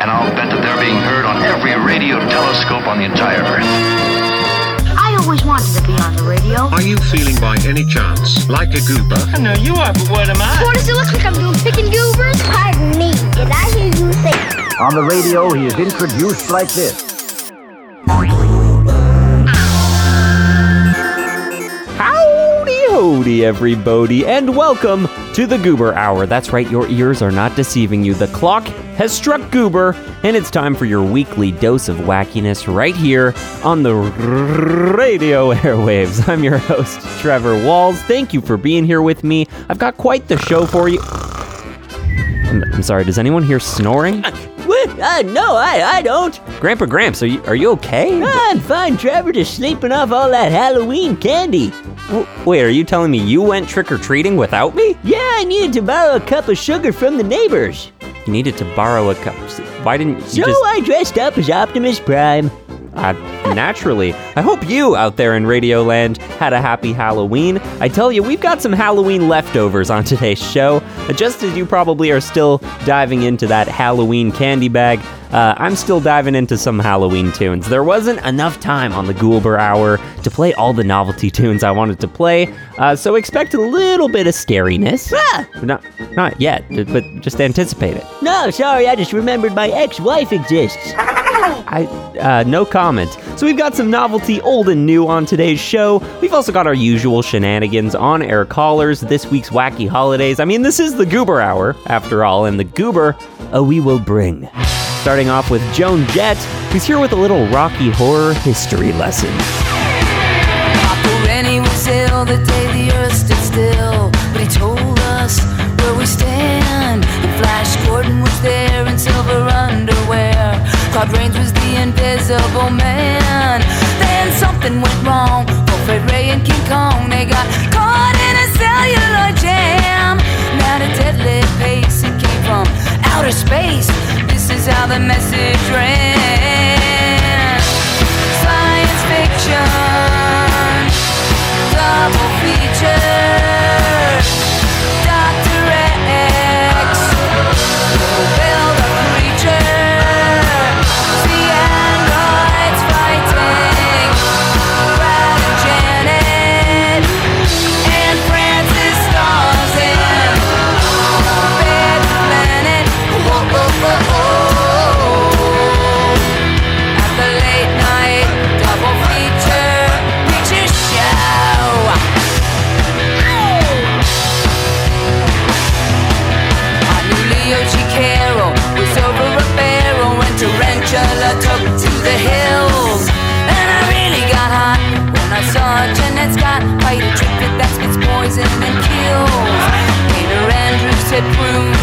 And I'll bet that they're being heard on every radio telescope on the entire Earth. I always wanted to be on the radio. Are you feeling by any chance like a goober? I know you are, but what am I? What does it look like I'm doing picking goobers? Pardon me, did I hear you say? On the radio, he is introduced like this. Howdy, howdy, everybody, and welcome to the Goober Hour. That's right, your ears are not deceiving you. The clock has struck Goober, and it's time for your weekly dose of wackiness right here on the radio airwaves. I'm your host, Trevor Walls. Thank you for being here with me. I've got quite the show for you. I'm, I'm sorry, does anyone hear snoring? Uh, no, I, I don't. Grandpa Gramps, are you, are you okay? I'm fine, Trevor, just sleeping off all that Halloween candy. Wait, are you telling me you went trick or treating without me? Yeah, I needed to borrow a cup of sugar from the neighbors. You needed to borrow a cup. Why didn't you So just. I dressed up as Optimus Prime. Uh, naturally. I hope you out there in Radioland had a happy Halloween. I tell you, we've got some Halloween leftovers on today's show. Uh, Just as you probably are still diving into that Halloween candy bag, uh, I'm still diving into some Halloween tunes. There wasn't enough time on the Goober Hour to play all the novelty tunes I wanted to play, uh, so expect a little bit of scariness. Ah! Not, not yet, but just anticipate it. No, sorry, I just remembered my ex-wife exists. I uh, no comment. So we've got some novelty, old and new, on today's show. We've also got our usual shenanigans, on-air callers, this week's wacky holidays. I mean, this is the Goober Hour, after all, and the Goober, uh, we will bring. Starting off with Joan Jett, who's here with a little Rocky Horror history lesson. Papa was ill the day the earth stood still, but he told us where we stand. And Flash Gordon was there in silver underwear. Claude Rains was the invisible man. Then something went wrong for Ray and King Kong. They got caught in a cellular jam. Now a deadly pace, it came from outer space. This is how the message ran. Science fiction double feature. Andrews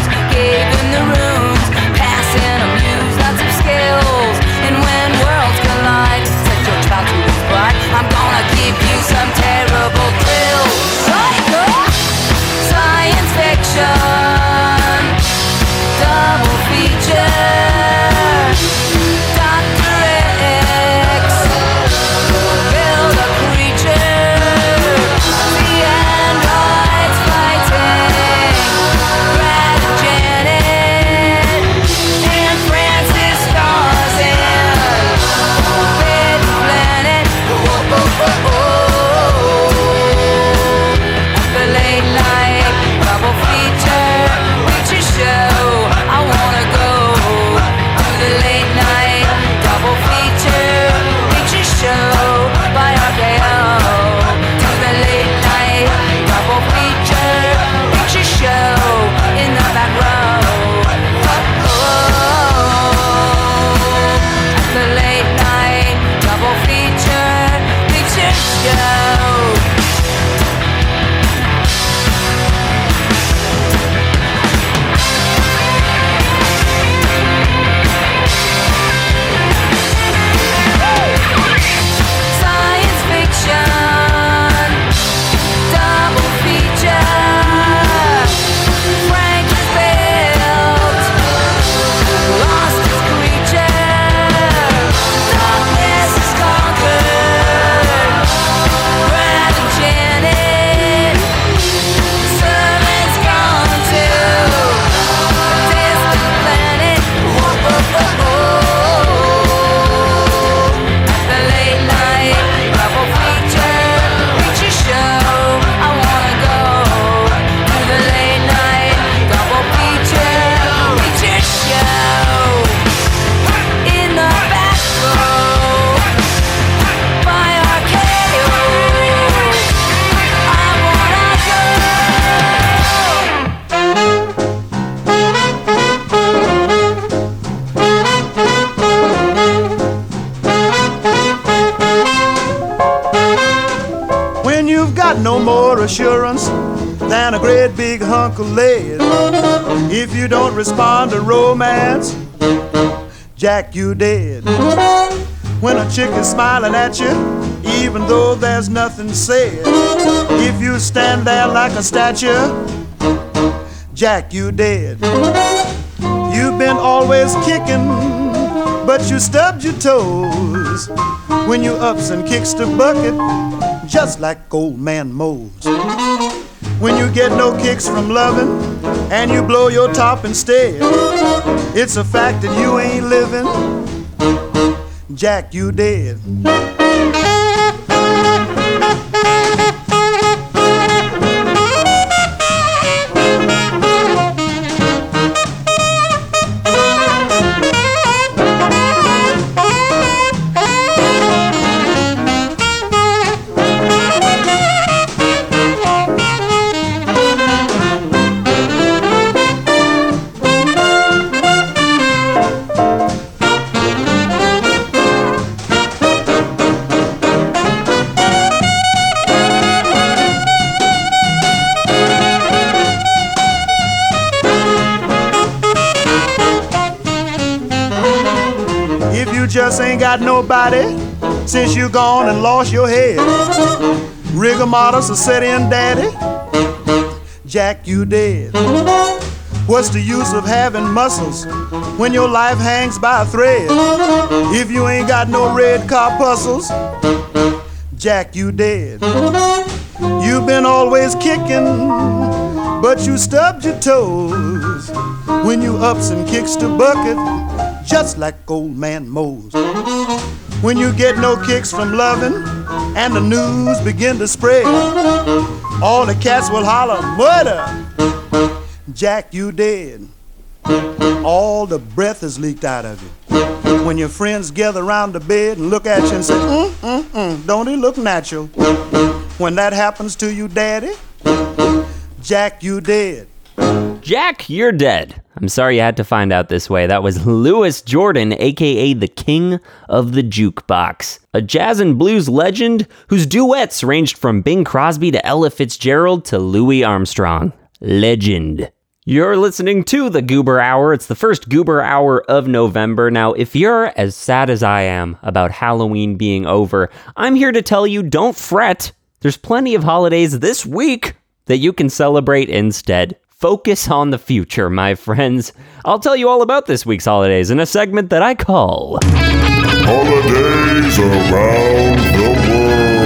assurance than a great big hunk of lead. If you don't respond to romance, Jack, you dead. When a chick is smiling at you, even though there's nothing said, if you stand there like a statue, Jack, you dead. You've been always kicking, but you stubbed your toes when you ups and kicks the bucket, just like old man Mose. When you get no kicks from loving and you blow your top instead, it's a fact that you ain't living. Jack, you dead. Got nobody since you gone and lost your head, rigor mortis will set in, daddy. Jack, you dead. What's the use of having muscles when your life hangs by a thread? If you ain't got no red corpuscles, Jack, you dead. You've been always kicking, but you stubbed your toes when you ups and kicks the bucket, just like old man Mose. When you get no kicks from loving and the news begin to spread, all the cats will holler, murder! Jack, you dead. All the breath is leaked out of you. When your friends gather around the bed and look at you and say, mm, mm, mm, don't he look natural? When that happens to you, daddy, Jack, you dead. Jack, you're dead. I'm sorry you had to find out this way. That was Louis Jordan, aka the King of the Jukebox, a jazz and blues legend whose duets ranged from Bing Crosby to Ella Fitzgerald to Louis Armstrong. Legend. You're listening to the Goober Hour. It's the first Goober Hour of November. Now, if you're as sad as I am about Halloween being over, I'm here to tell you don't fret. There's plenty of holidays this week that you can celebrate instead. Focus on the future, my friends. I'll tell you all about this week's holidays in a segment that I call Holidays around the World.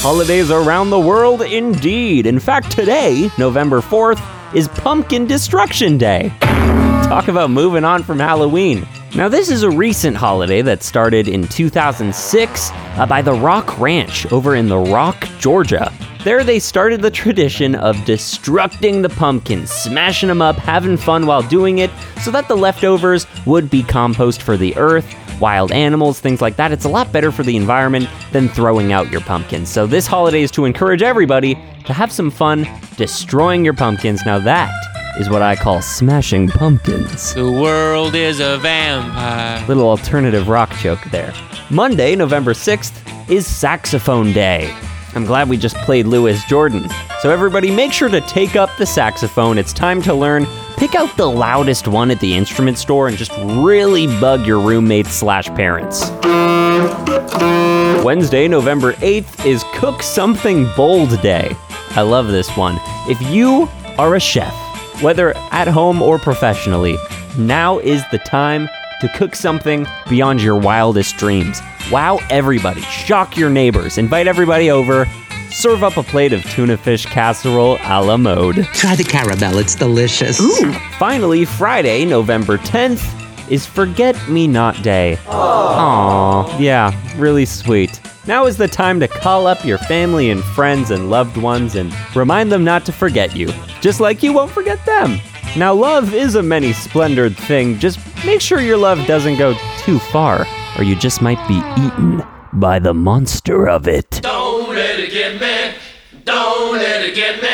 Holidays Around the World Indeed. In fact, today, November 4th, is Pumpkin Destruction Day. Talk about moving on from Halloween. Now, this is a recent holiday that started in 2006 uh, by the Rock Ranch over in the Rock, Georgia. There, they started the tradition of destructing the pumpkins, smashing them up, having fun while doing it, so that the leftovers would be compost for the earth, wild animals, things like that. It's a lot better for the environment than throwing out your pumpkins. So, this holiday is to encourage everybody to have some fun destroying your pumpkins. Now, that is what I call smashing pumpkins. The world is a vampire. Little alternative rock joke there. Monday, November 6th, is Saxophone Day. I'm glad we just played Louis Jordan. So, everybody, make sure to take up the saxophone. It's time to learn. Pick out the loudest one at the instrument store and just really bug your roommates slash parents. Wednesday, November 8th, is Cook Something Bold Day. I love this one. If you are a chef, whether at home or professionally, now is the time to cook something beyond your wildest dreams. Wow everybody, shock your neighbors, invite everybody over, serve up a plate of tuna fish casserole a la mode. Try the caramel, it's delicious. Ooh. Finally, Friday, November 10th, is Forget Me Not Day. Aww, yeah, really sweet. Now is the time to call up your family and friends and loved ones and remind them not to forget you, just like you won't forget them. Now, love is a many splendored thing. Just make sure your love doesn't go too far, or you just might be eaten by the monster of it. Don't let it get me. Don't let it get me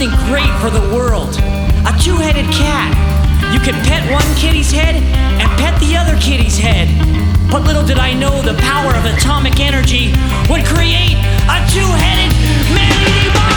something great for the world. A two headed cat. You could pet one kitty's head and pet the other kitty's head. But little did I know the power of atomic energy would create a two headed mini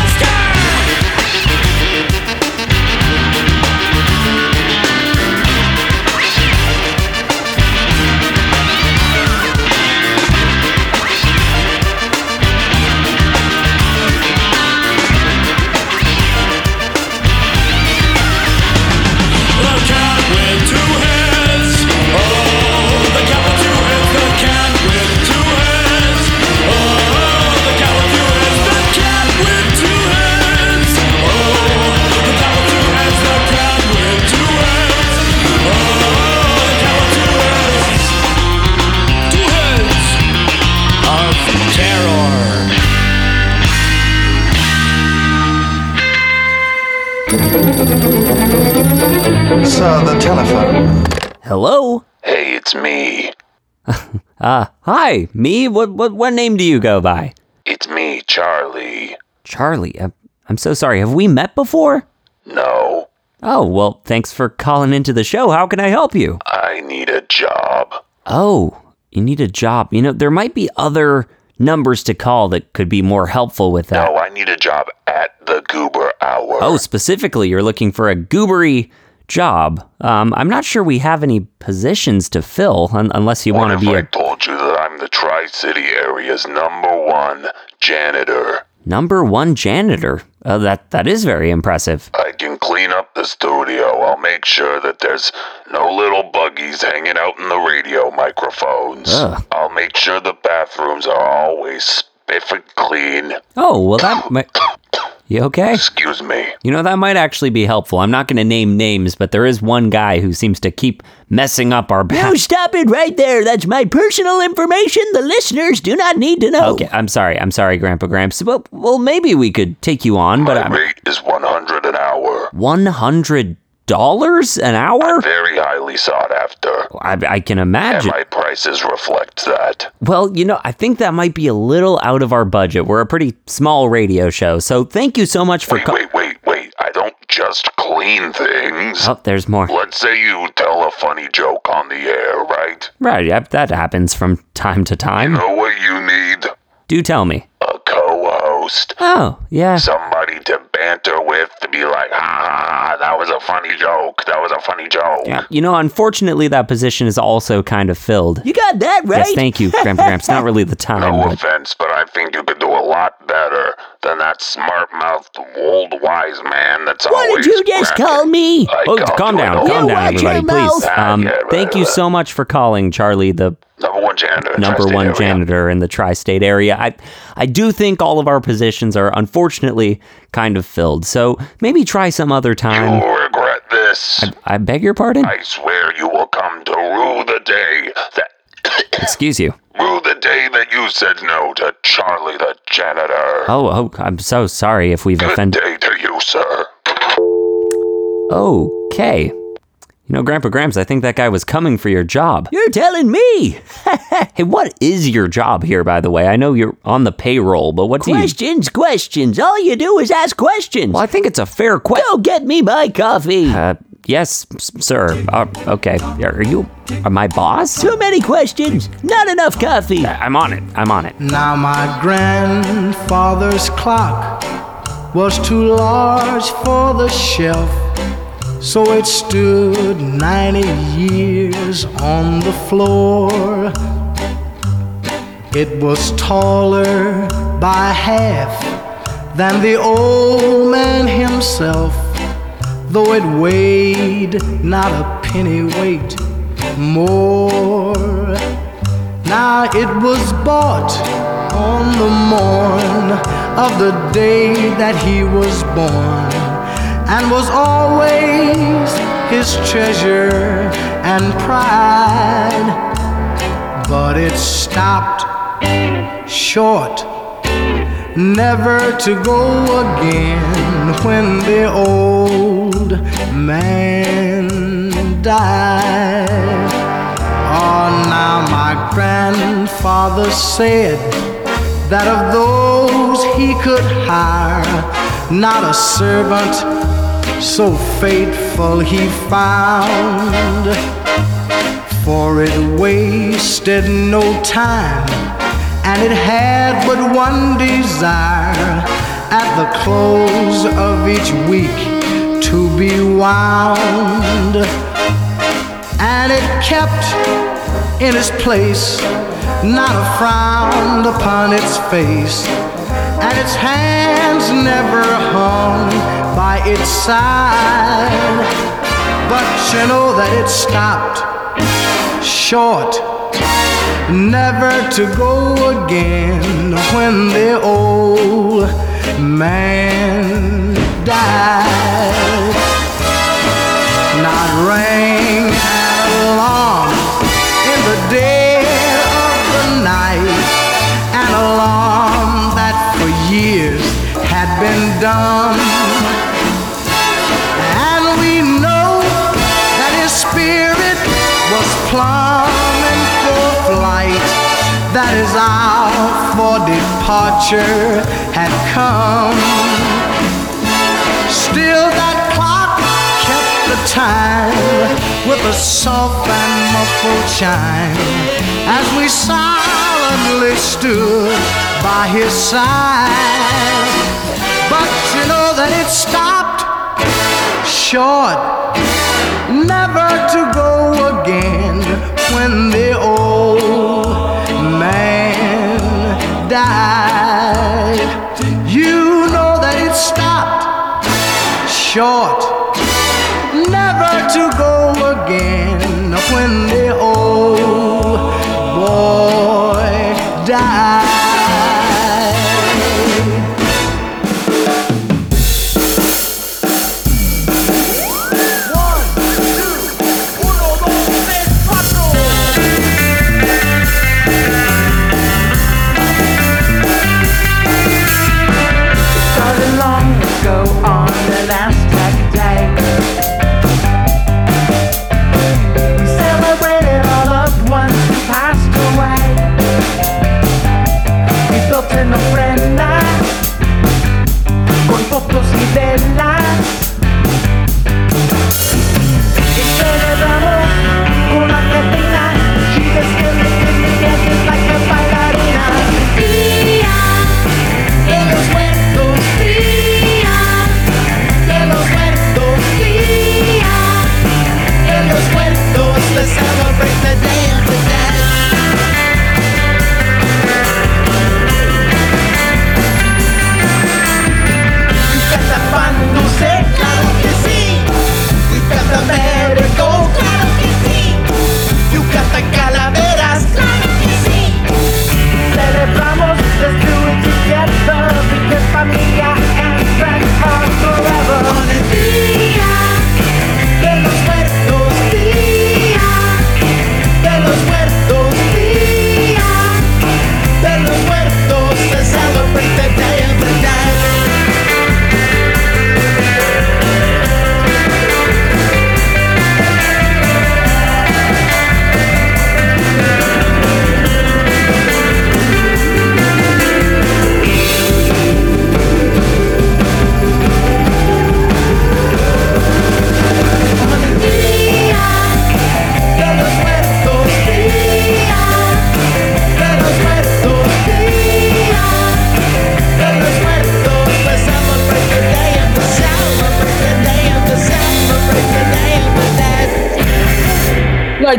hi, me? What, what, what name do you go by? It's me, Charlie. Charlie. Uh, I'm so sorry. Have we met before? No, Oh, well, thanks for calling into the show. How can I help you? I need a job. Oh, you need a job. You know, there might be other numbers to call that could be more helpful with that. No, I need a job at the Goober Hour. Oh, specifically, you're looking for a goobery job. Um, I'm not sure we have any positions to fill un- unless you want to be I a told you that I'm the Tri City area's number one janitor? number one janitor. Uh, that that is very impressive. I can clean up the studio. I'll make sure that there's no little buggies hanging out in the radio microphones. Ugh. I'll make sure the bathrooms are always spiffy clean. Oh, well, that might. You okay? Excuse me. You know, that might actually be helpful. I'm not going to name names, but there is one guy who seems to keep messing up our No, bath. stop it right there. That's my personal information. The listeners do not need to know. Okay, I'm sorry. I'm sorry, Grandpa Gramps. Well, well, maybe we could take you on, but My I'm rate is 100 an hour. one hundred dollars an hour. Very highly sought after. I, I can And imagine. my prices reflect that. Well, you know, I think that might be a little out of our budget. We're a pretty small radio show, so thank you so much for. Wait, co- wait, wait, wait. I don't just clean things. Oh, there's more. Let's say you tell a funny joke on the air, right? Right, yep, that happens from time to time. Know what you need? Do tell me. A co-host. Oh, yeah. Somebody to banter with to be like, ha ha ha, that was a funny joke. That was a funny joke. Yeah, you know, unfortunately, that position is also kind of filled. You got that right. Yes, thank you, Grandpa Gramps. Not really the time, No but offense, but I think you could do a lot better than that smart-mouthed old wise man that's What always did you just cracking. call me? I oh, calm you down, calm You down, everybody, please. Um, Ah, thank you so much for calling, Charlie, the Number one janitor. number one area. janitor in the tri-state area. I, I do think all of our positions are unfortunately kind of filled. So maybe try some other time. will regret this. I beg your pardon. I swear you will come to rue the day that Excuse you. rue the day that you said no to Charlie the janitor. Oh, oh, I'm so sorry if we've Good offended. day to you, sir. Okay. You know, Grandpa Gramps, I think that guy was coming for your job. You're telling me. Hey, what is your job here, by the way? I know you're on the payroll, but what do you? questions, questions. All you do is ask questions. Well, I think it's a fair question. Go get me my coffee. Uh, yes, sir. Uh, okay. Are you are my boss? Too many questions. Not enough coffee. I'm on it. I'm on it. Now my grandfather's clock was too large for the shelf, so it stood 90 years on the floor. It was taller by half than the old man himself, though it weighed not a penny weight more. Now it was bought on the morn of the day that he was born and was always his treasure and pride. But it stopped short, never to go again when the old man died. Oh, now my grandfather said that of those he could hire, not a servant so faithful he found. For it wasted no time, and it had but one desire at the close of each week to be wound. And it kept in its place, not a frown upon its face, and its hands never hung by its side. But you know that it stopped short, never to go again when the old man died. Not an alarm in the dead done. And we know that his spirit was plumbing for flight, that his hour for departure had come. Still, that clock kept the time with a soft and muffled chime as we silently stood by his side. But you know that it stopped short, never to go again when the old man died. You know that it stopped short,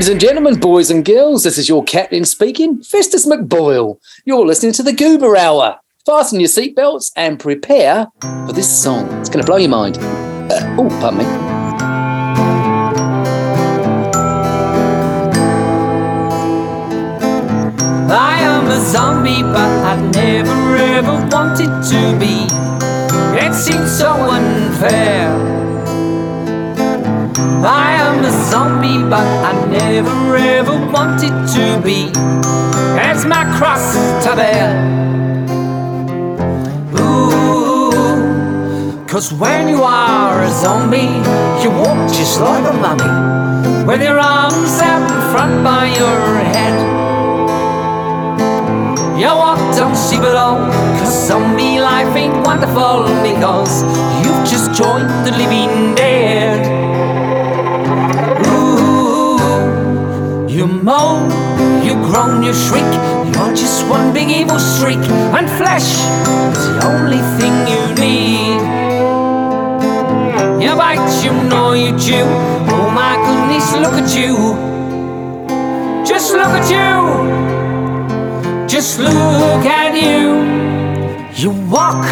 Ladies and gentlemen, boys and girls, this is your captain speaking, Festus McBoyle. You're listening to the Goober Hour. Fasten your seatbelts and prepare for this song. It's going to blow your mind. Uh, oh, pardon me. I am a zombie, but I never ever wanted to be. It seems so unfair. I am a zombie, but I never ever wanted to be. It's my cross to bear. Ooh, cause when you are a zombie, you walk just like a mummy, with your arms out in front by your head. You walk, don't but all, cause zombie life ain't wonderful because you've just joined the living dead. You moan, you groan, you shriek, you're just one big evil streak, and flesh is the only thing you need. You bite, you know you chew. Oh my goodness, look at you. Just look at you. Just look at you. You walk,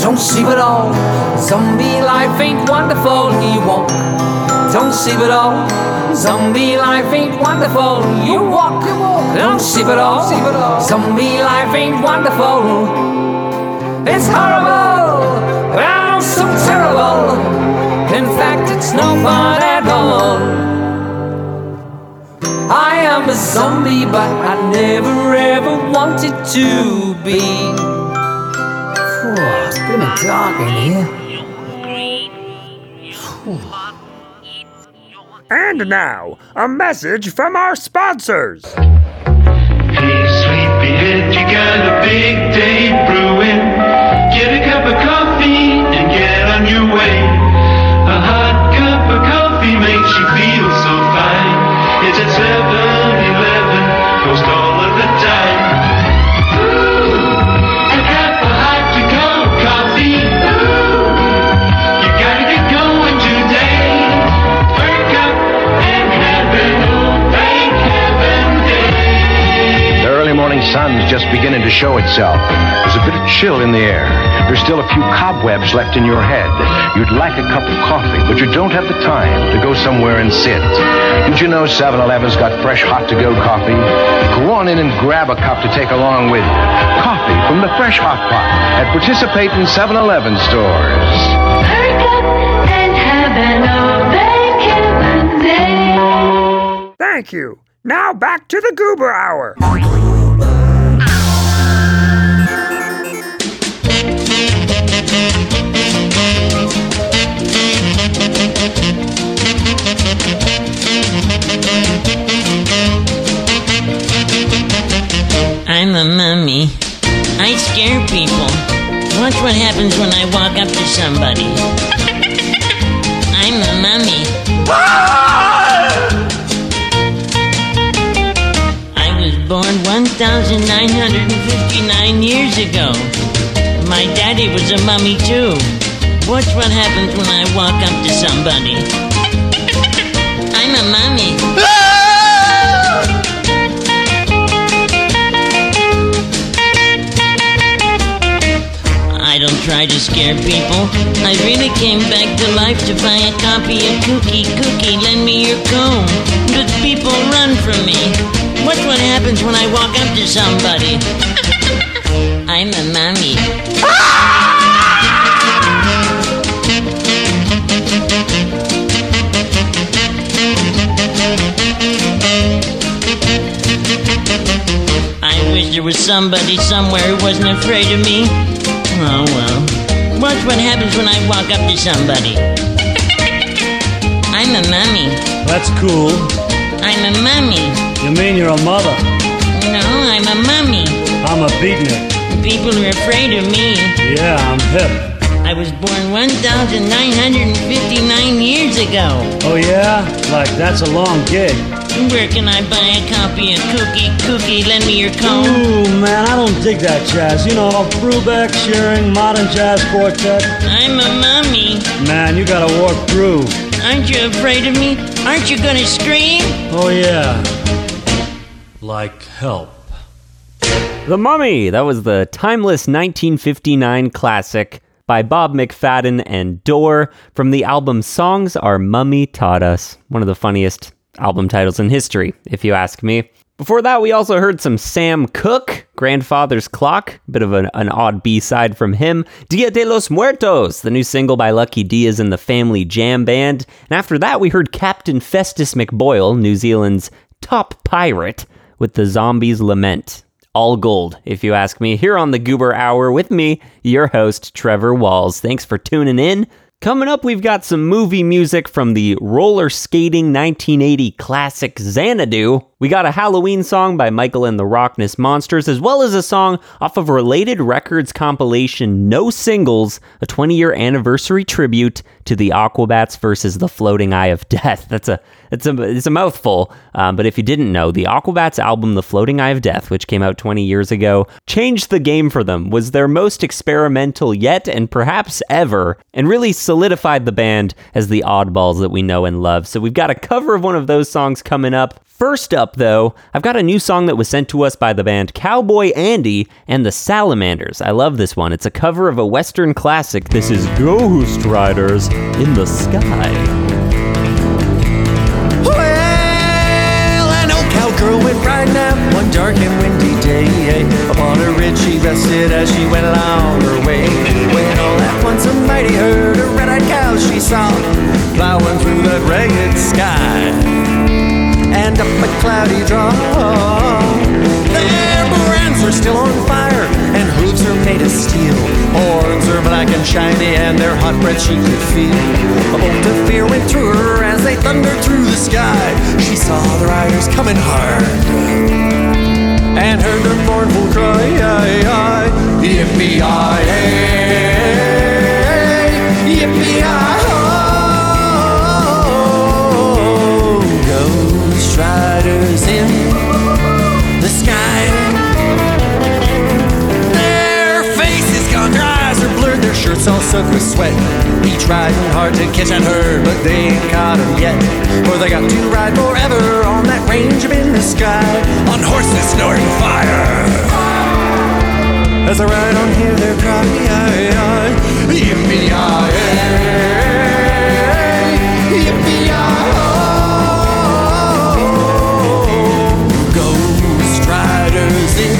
don't see it all. Zombie life ain't wonderful. You walk, don't see it all. Zombie life ain't wonderful. You walk, you walk, don't see it all. Zombie life ain't wonderful. It's horrible, oh, so terrible. In fact, it's no fun at all. I am a zombie, but I never ever wanted to be. Whew, it's a bit of dark in here. And now, a message from our sponsors. Sleepyhead, you got a big day brewing. Get a cup of coffee sun's just beginning to show itself. There's a bit of chill in the air. There's still a few cobwebs left in your head. You'd like a cup of coffee, but you don't have the time to go somewhere and sit. Did you know 7-Eleven's got fresh hot to go coffee? Go on in and grab a cup to take along with you. Coffee from the fresh hot pot at participating 7-Eleven stores. and have an old day. Thank you. Now back to the Goober Hour. I'm a mummy. I scare people. Watch what happens when I walk up to somebody. I'm a mummy. I was born 1,959 years ago. My daddy was a mummy too. Watch what happens when I walk up to somebody. I'm a mummy. I don't try to scare people. I really came back to life to buy a copy of Kookie Kookie. Lend me your comb. But people run from me. Watch what happens when I walk up to somebody. I'm a mummy. Was somebody somewhere who wasn't afraid of me. Oh well. Watch what happens when I walk up to somebody. I'm a mummy. That's cool. I'm a mummy. You mean you're a mother? No, I'm a mummy. I'm a beatnik. People are afraid of me. Yeah, I'm hip. I was born 1,959 years ago. Oh yeah? Like that's a long gig. Where can I buy a copy of Kookie Kookie? Lend me your comb. Ooh, man, I don't dig that jazz. You know, Brubeck, Shearing, modern jazz quartet. I'm a mummy. Man, you gotta walk through. Aren't you afraid of me? Aren't you gonna scream? Oh yeah. Like help. The Mummy! That was the timeless 1959 classic by Bob McFadden and Dor from the album Songs Our Mummy Taught Us. One of the funniest album titles in history, if you ask me. Before that, we also heard some Sam Cooke, Grandfather's Clock, a bit of an, an odd B side from him. Dia de los Muertos, the new single by Lucky Diaz and the Family Jam Band. And after that, we heard Captain Festus McBoyle, New Zealand's top pirate, with the Zombies Lament. All gold, if you ask me, here on the Goober Hour with me, your host, Trevor Walls. Thanks for tuning in. Coming up, we've got some movie music from the roller skating 1980 classic Xanadu. We got a Halloween song by Michael and the Rockness Monsters, as well as a song off of Related Records compilation No Singles, a 20 year anniversary tribute to the Aquabats versus the Floating Eye of Death. That's a it's a it's a mouthful, um, but if you didn't know, the Aquabats album The Floating Eye of Death, which came out 20 years ago, changed the game for them. Was their most experimental yet and perhaps ever, and really solidified the band as the oddballs that we know and love. So we've got a cover of one of those songs coming up. First up, though, I've got a new song that was sent to us by the band Cowboy Andy and the Salamanders. I love this one. It's a cover of a Western classic. This is Ghost Riders in the Sky. Well, an old cowgirl went riding out one dark and windy day. Upon a ridge she rested as she went along her way. When all at once a mighty herd of red-eyed cows she saw plowing through that ragged sky and up a cloudy draw. Their brands are still on fire, made of steel. Horns are black and shiny, and their hot breath she could feel. A bolt of fear went through her as they thundered through the sky. She saw the riders coming hard, and heard their mournful cry, Yippee-yi-hey, yippee-yi-ho. Ghost soaked with sweat. Each riding hard to catch at her, but they ain't caught 'em yet. For they got to ride forever on that range up in the sky, on horses snorting fire. As I ride on, hear their cry, yippee-yi-hey, yippee-yi-ho. Ghost riders in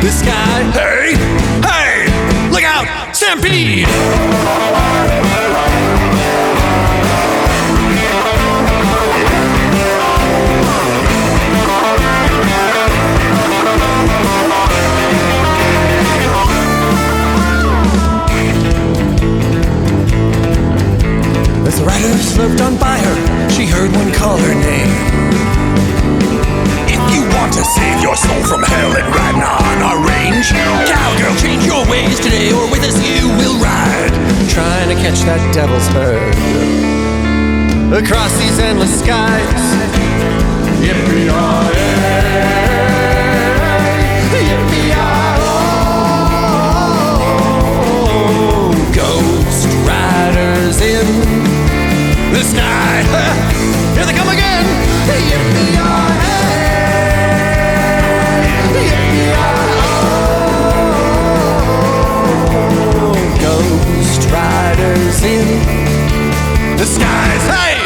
the sky. Hey, stampede! As the rider slipped on by her, she heard one call her name. To save your soul from hell and riding on our range, cowgirl, change your ways today, or with us you will ride. Trying to catch that devil's herd across these endless skies. Yippee-yi-hey, Ghost riders in the sky. Here they come again. Ghost riders in the skies. Hey,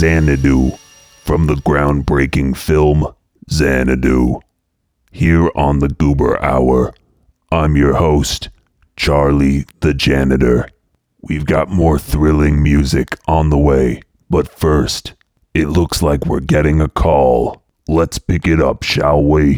Xanadu from the groundbreaking film Xanadu. Here on the Goober Hour, I'm your host, Charlie the Janitor. We've got more thrilling music on the way, but first, it looks like we're getting a call. Let's pick it up, shall we?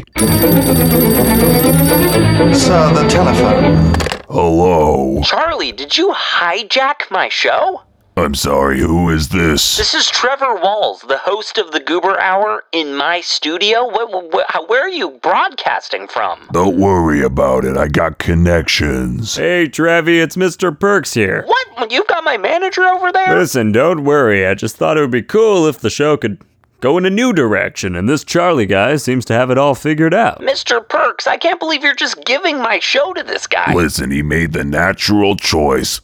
Sir, the telephone. Hello. Charlie, did you hijack my show? I'm sorry, who is this? This is Trevor Walls, the host of the Goober Hour, in my studio. Wh- wh- wh- where are you broadcasting from? Don't worry about it, I got connections. Hey, Trevi, it's Mr. Perks here. What? You've got my manager over there? Listen, don't worry. I just thought it would be cool if the show could go in a new direction, and this Charlie guy seems to have it all figured out. Mr. Perks, I can't believe you're just giving my show to this guy. Listen, he made the natural choice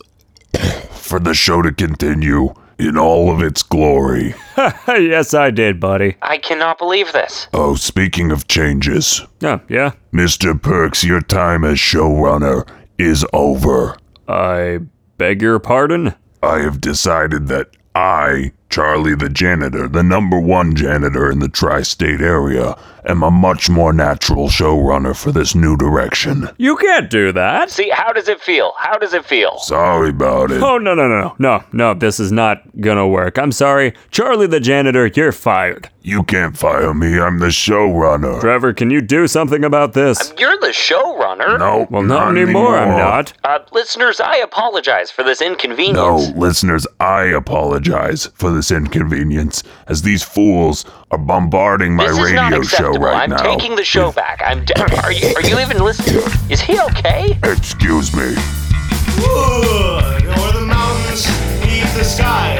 for the show to continue in all of its glory. yes, I did, buddy. I cannot believe this. Oh, speaking of changes, Oh, yeah? Mr. Perks, your time as showrunner is over. I beg your pardon? I have decided that I, Charlie the janitor, the number one janitor in the tri state area, am a much more natural showrunner for this new direction. You can't do that. See, how does it feel? How does it feel? Sorry about it. Oh, no, no, no, no, no, no, this is not gonna work. I'm sorry. Charlie the janitor, you're fired. You can't fire me, I'm the showrunner. Trevor, can you do something about this? You're the showrunner. No, Well, not, anymore, I'm not. Uh, listeners, I apologize for this inconvenience. No, listeners, I apologize for this inconvenience, as these fools are bombarding my this is not radio show acceptable. right I'm now. taking the show back. I'm. De- are you? Are you even listening? Is he okay? Excuse me. Wood o'er the mountains, beneath the sky.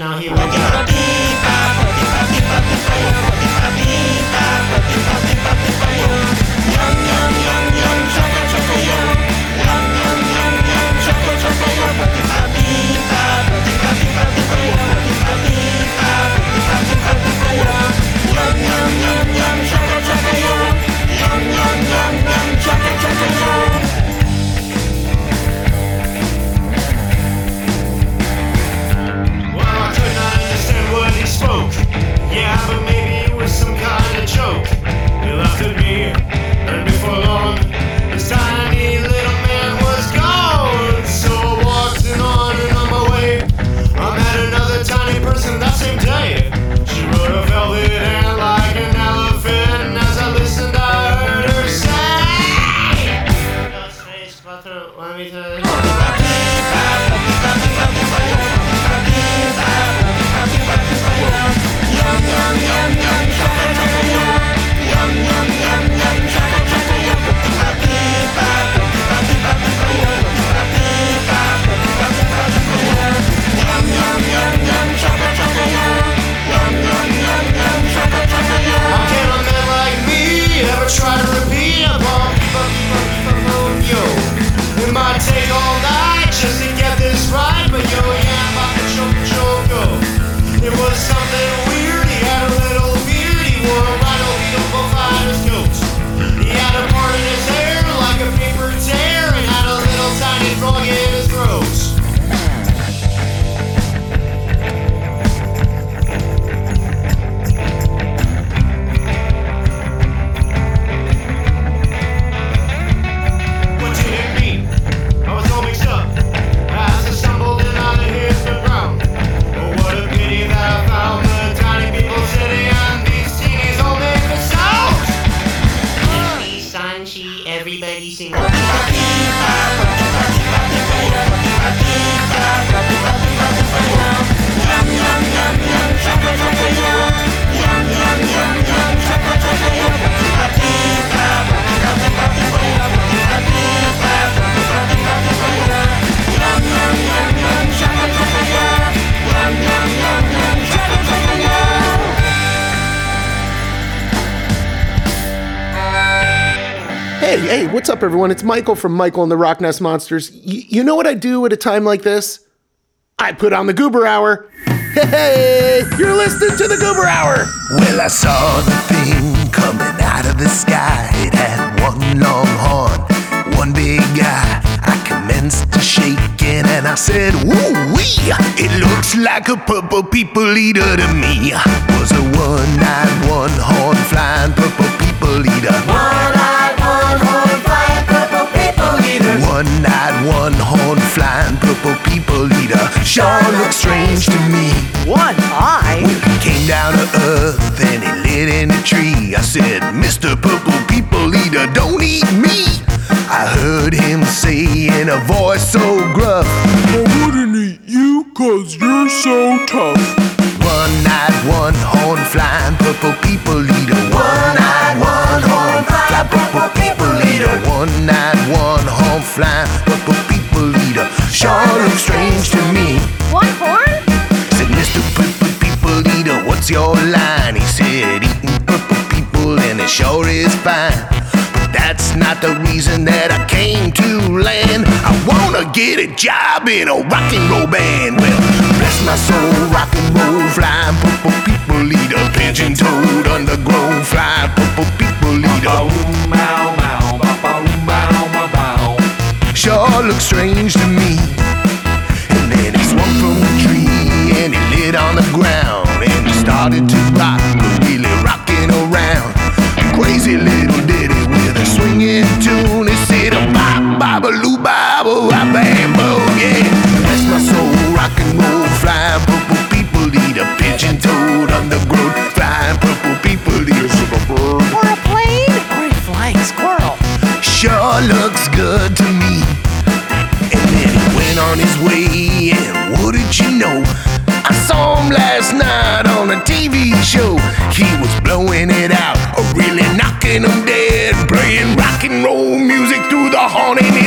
Now, here we go. What's up, everyone? It's Michael from Michael and the Rockness Monsters. Y- you know what I do at a time like this? I put on the Goober Hour. Hey, you're listening to the Goober Hour. Well, I saw the thing coming out of the sky. It had one long horn, one big eye. I commenced to shaking and I said, Woo wee! It looks like a purple people eater to me. Was a one eyed, one horn flying purple people eater. One eater. One eyed, one horn flying purple people eater. Sure looks strange to me. One eye? When he came down to earth and he lit in a tree, I said, Mr. Purple People Eater, don't eat me. I heard him say in a voice so gruff, I wouldn't eat you cause you're so tough. One eyed, one horn flying purple people eater. One eyed, one horn flying purple people eater. One eyed, one horn flying purple people eater. Sure looks strange to me. One horn? Said Mr. Purple People Eater, what's your line? He said, eating purple people and it sure is fine. But that's not the reason that I came to land. I wanna get a job in a rock and roll band. Well, bless my soul, rock and roll, flying purple people eater, pigeon toed, undergrown, flying purple people eater. Sure strange to me. Through the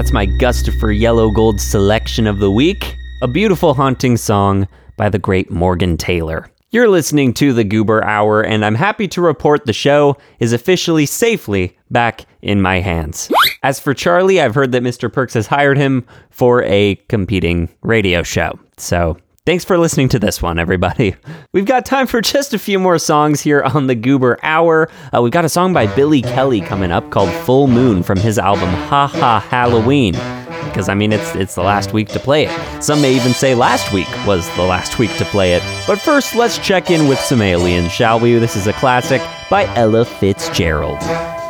That's my Gustafer Yellowgold selection of the week. A beautiful haunting song by the great Morgan Taylor. You're listening to the Goober Hour, and I'm happy to report the show is officially safely back in my hands. As for Charlie, I've heard that Mr. Perks has hired him for a competing radio show. So Thanks for listening to this one, everybody. We've got time for just a few more songs here on the Goober Hour. Uh, we've got a song by Billy Kelly coming up called Full Moon from his album Ha Ha Halloween. Because I mean, it's it's the last week to play it. Some may even say last week was the last week to play it. But first, let's check in with some aliens, shall we? This is a classic by Ella Fitzgerald.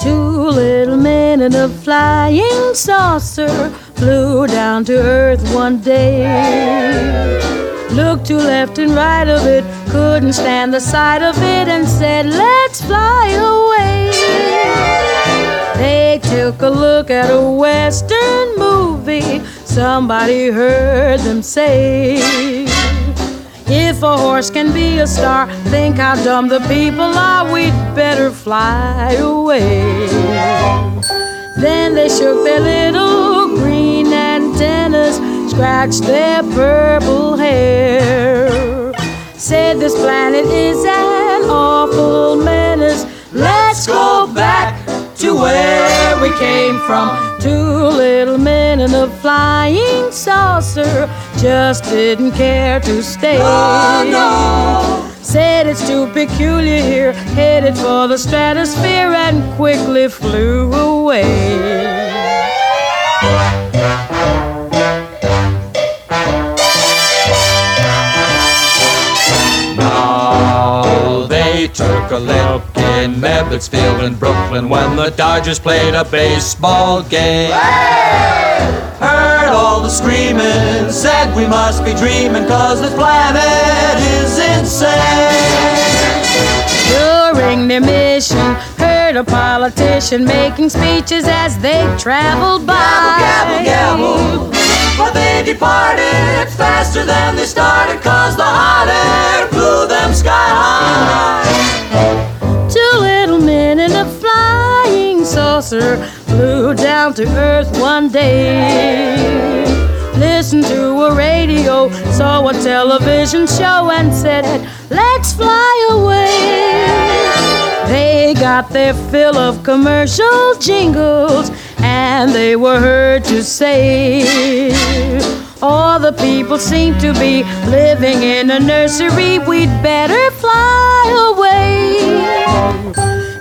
Two little men in a flying saucer flew down to earth one day. Looked to left and right of it, couldn't stand the sight of it, and said, Let's fly away. They took a look at a western movie, somebody heard them say. If a horse can be a star, think how dumb the people are, we'd better fly away. Then they shook their little scratched their purple hair. Said this planet is an awful menace. Let's go back to where we came from. Two little men in a flying saucer just didn't care to stay. Oh, no. Said it's too peculiar here, headed for the stratosphere and quickly flew away. Look in Ebbets Field in Brooklyn when the Dodgers played a baseball game. Heard all the screaming, said we must be dreaming cause this planet is insane. During their mission, heard a politician making speeches as they traveled by. Gabble, gabble, but they departed faster than they started cause the hot air blew them sky high. Two little men in a flying saucer flew down to earth one day. Listened to a radio, saw a television show, and said, Let's fly away. They got their fill of commercial jingles, and they were heard to say, All the people seem to be living in a nursery, we'd better fly away.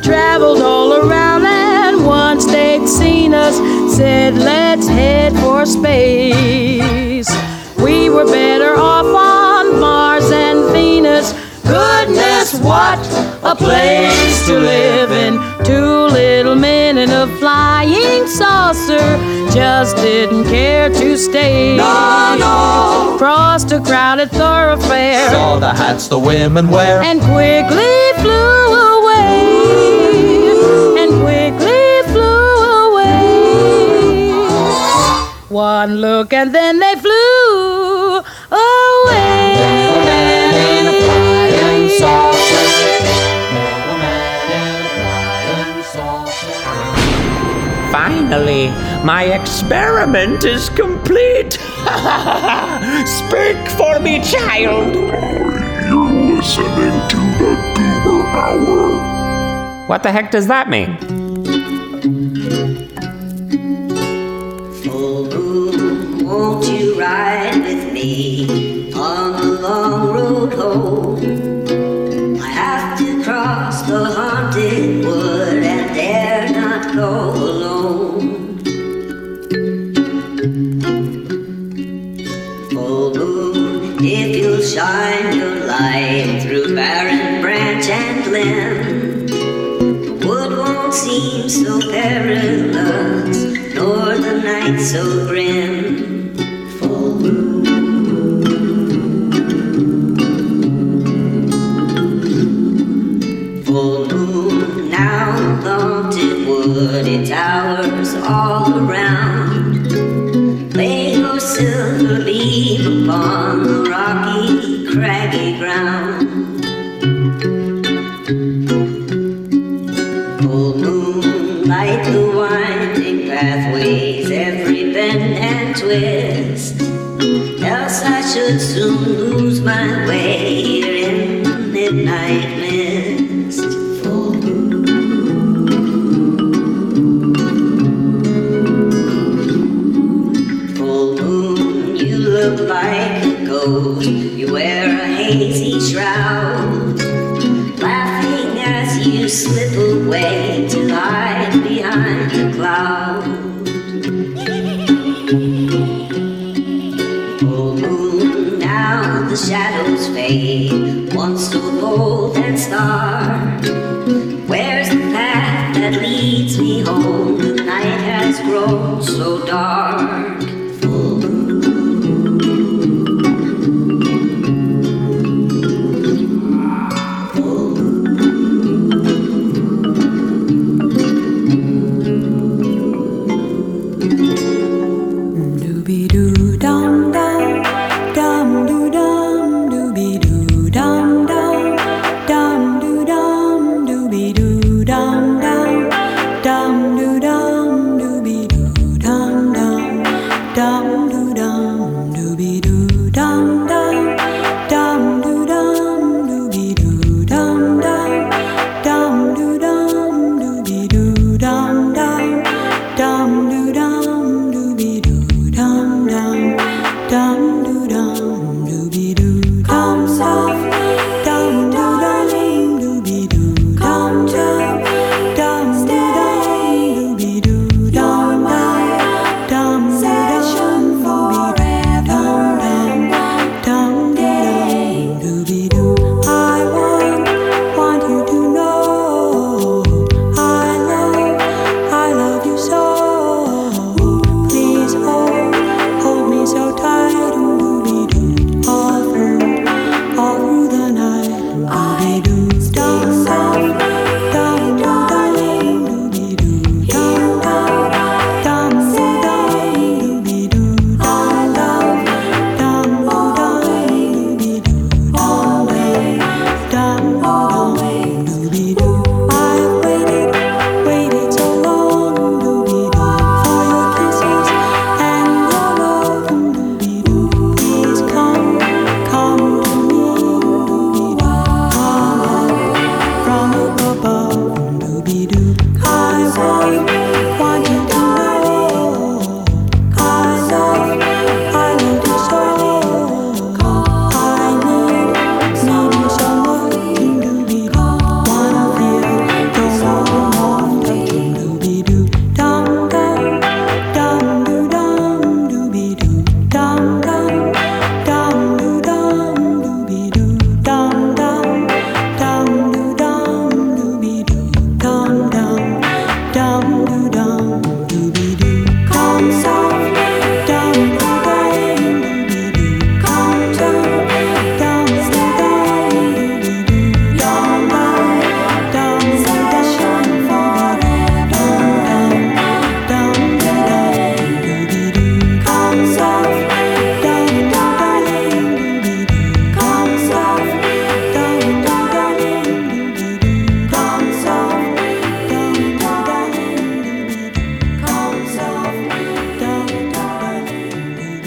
Traveled all around, and once they'd seen us, said, Let's head for space. We were better off on Mars and Venus. Goodness, what a place to live in. Two little men in a flying saucer just didn't care to stay. No, no. Crossed a crowded thoroughfare Saw the hats the women wear. and quickly flew away. And quickly flew away. One look and then they flew my experiment is complete. Speak for me, child. You're listening to the Goober Hour. What the heck does that mean? Oh, won't you ride with me on the long road home? I have to cross the haunted wood and dare not go so perilous, nor the night so grim. Full moon now vaulted woody towers all around. full moon You look like a ghost. You wear a hazy shroud, laughing as you slip away to hide behind the cloud. Full moon, now the shadows fade. Once so cold star? Where's the path that leads me home? The night has grown so dark.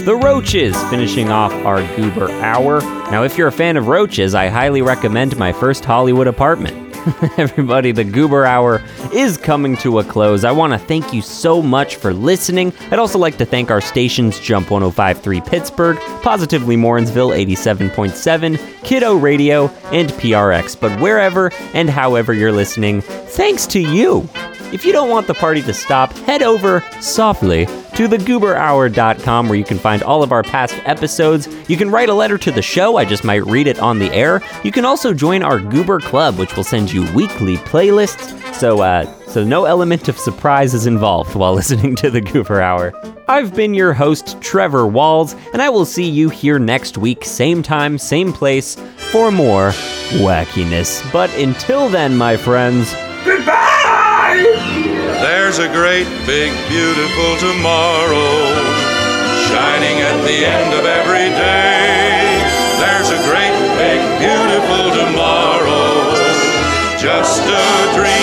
The Roaches, finishing off our Goober Hour. Now, if you're a fan of Roaches, I highly recommend my first Hollywood apartment. Everybody, the Goober Hour is coming to a close. I want to thank you so much for listening. I'd also like to thank our stations Jump 1053 Pittsburgh, Positively Morrinsville 87.7, Kiddo Radio, and PRX. But wherever and however you're listening, thanks to you. If you don't want the party to stop, head over softly to thegooberhour.com where you can find all of our past episodes. You can write a letter to the show, I just might read it on the air. You can also join our Goober Club, which will send you weekly playlists. So, uh, so no element of surprise is involved while listening to the Goober Hour. I've been your host, Trevor Walls, and I will see you here next week, same time, same place, for more wackiness. But until then, my friends, there's a great, big, beautiful tomorrow shining at the end of every day. There's a great, big, beautiful tomorrow, just a dream.